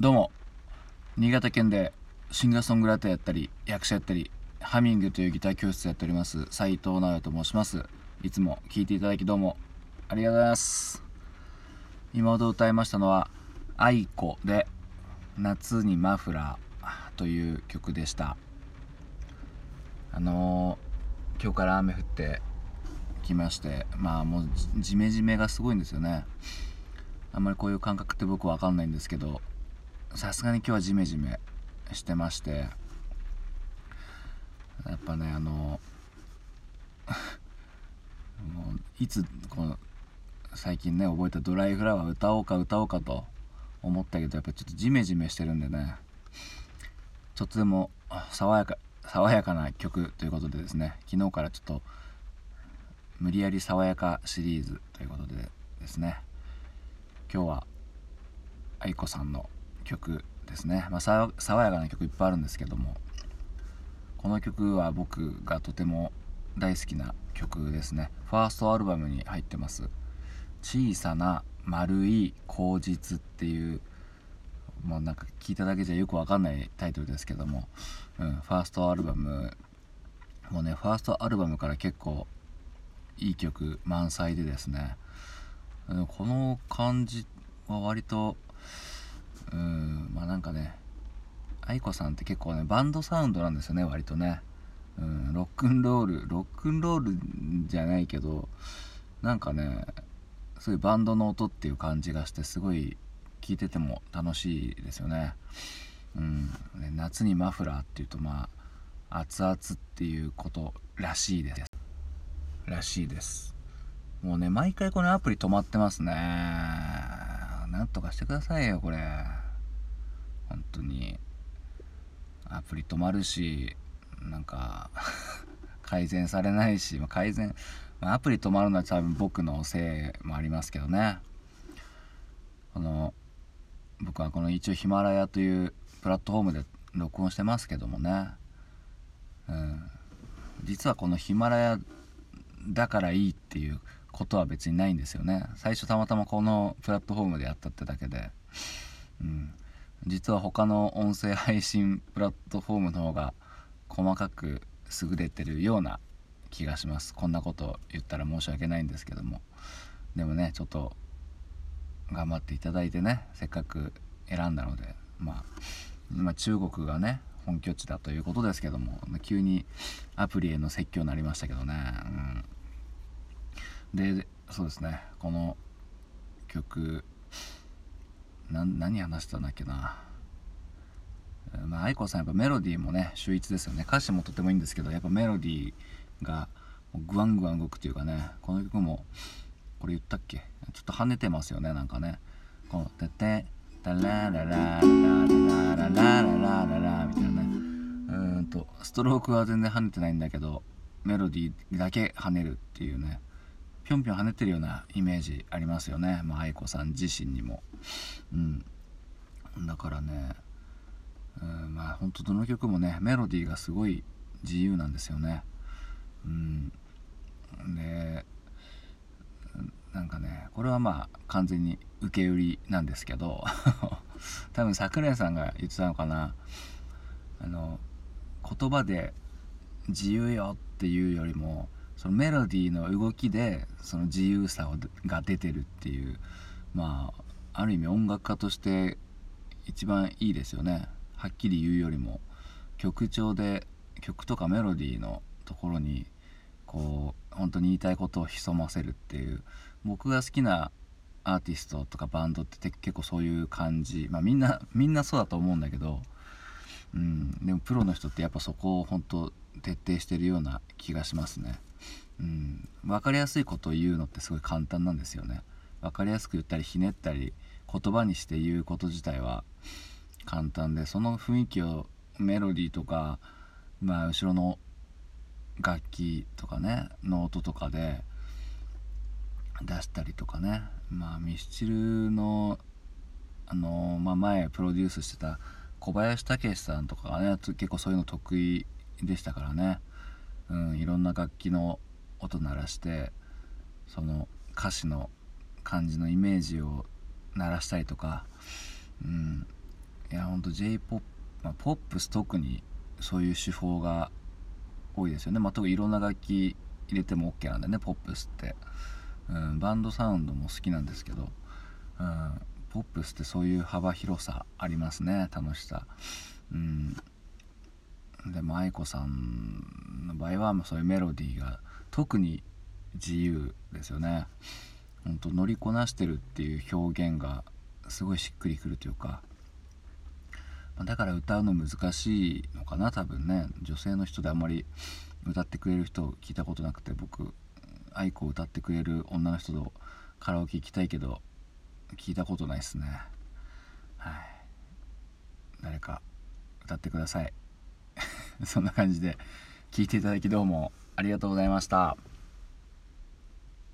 どうも。新潟県でシンガーソングライターやったり役者やったりハミングというギター教室やっております斉藤直也と申します。いつも聴いていただきどうもありがとうございます。今ほど歌いましたのは「愛子」で「夏にマフラー」という曲でした。あのー今日から雨降ってきましてまあもうじじめじめがすごいんですよね。あんまりこういう感覚って僕わかんないんですけどさすがに今日はジメジメしてましてやっぱねあの もういつこの最近ね覚えた「ドライフラワー」歌おうか歌おうかと思ったけどやっぱちょっとジメジメしてるんでねちょっとでも爽やか爽やかな曲ということでですね昨日からちょっと無理やり爽やかシリーズということでですね今日は愛子さんの曲ですね、まあ、爽やかな曲いっぱいあるんですけども。この曲は僕がとても大好きな曲ですね。ファーストアルバムに入ってます「小さな丸い口実」っていうもうなんか聞いただけじゃよくわかんないタイトルですけども、うん、ファーストアルバムもうねファーストアルバムから結構いい曲満載でですね。この感じは割とうんまあなんかね愛子さんって結構ねバンドサウンドなんですよね割とね、うん、ロックンロールロックンロールじゃないけどなんかねそういうバンドの音っていう感じがしてすごい聴いてても楽しいですよね。うん、で夏にマフラーっていうとまあ熱々っていうことらしいです。らしいです。もうね毎回このアプリ止まってますね。なんとかしてくださいよこれ。本当に。アプリ止まるしなんか 改善されないし、ま、改善、アプリ止まるのは多分僕のせいもありますけどね。この僕はこの一応ヒマラヤというプラットフォームで録音してますけどもね、うん、実はこのヒマラヤだからいいっていうことは別にないんですよね。最初たまたまこのプラットフォームでやったってだけで、うん、実は他の音声配信プラットフォームの方が細かく優れてるような気がします。こんなこと言ったら申し訳ないんですけども。でもねちょっと頑張っていただいてねせっかく選んだのでまあ今中国がね本拠地だということですけども急にアプリへの説教になりましたけどね、うん、でそうですね。この曲何話したんだっけな。まあ愛子さんやっぱメロディーもね秀逸ですよね。歌詞もとてもいいんですけどやっぱメロディーがグワングワン動くというかねこの曲もこれ言ったっけ？ちょっと跳ねてますよねなんかね。この「ててタラララララララララララ」みたいなねうんとストロークは全然跳ねてないんだけどメロディーだけ跳ねるっていうねぴょんぴょん跳ねてるようなイメージありますよね。まあ愛子さん自身にも。うん。だからねうんまあほんとどの曲もねメロディーがすごい自由なんですよね。うん。でなんかねこれはまあ完全に受け売りなんですけど 多分桜井さんが言ってたのかな。あの言葉で自由よっていうよりもそのメロディーの動きでその自由さをが出てるっていうまあある意味音楽家として一番いいですよねはっきり言うよりも曲調で曲とかメロディーのところにこう本当に言いたいことを潜ませるっていう僕が好きなアーティストとかバンドって結構そういう感じまあみんなみんなそうだと思うんだけど、うん、でもプロの人ってやっぱそこを本当徹底してるような気がしますね。うん、分かりやすいことを言うのってすごい簡単なんですよね。分かりやすく言ったりひねったり言葉にして言うこと自体は簡単でその雰囲気をメロディーとか、まあ、後ろの楽器とかねノートとかで出したりとかね。まあミスチルのあのまあ、前プロデュースしてた小林武史さんとかがね結構そういうの得意でしたからね、うん、いろんな楽器の音鳴らしてその歌詞の感じのイメージを鳴らしたりとか、うん、いやほんと j p o p まあ、ポップス特にそういう手法が多いですよね、まあ、特にいろんな楽器入れても OK なんでねポップスって、うん、バンドサウンドも好きなんですけど、うん、ポップスってそういう幅広さありますね楽しさ、うん、でも愛子さんの場合はそういうメロディーが特に自由ですよね。ほんと乗りこなしてるっていう表現がすごいしっくりくるというか。だから歌うの難しいのかな多分ね。女性の人であんまり歌ってくれる人を聞いたことなくて僕愛子を歌ってくれる女の人とカラオケ行きたいけど聞いたことないですね。はい。誰か歌ってください。そんな感じで聞いていただきどうも。ありがとうございました。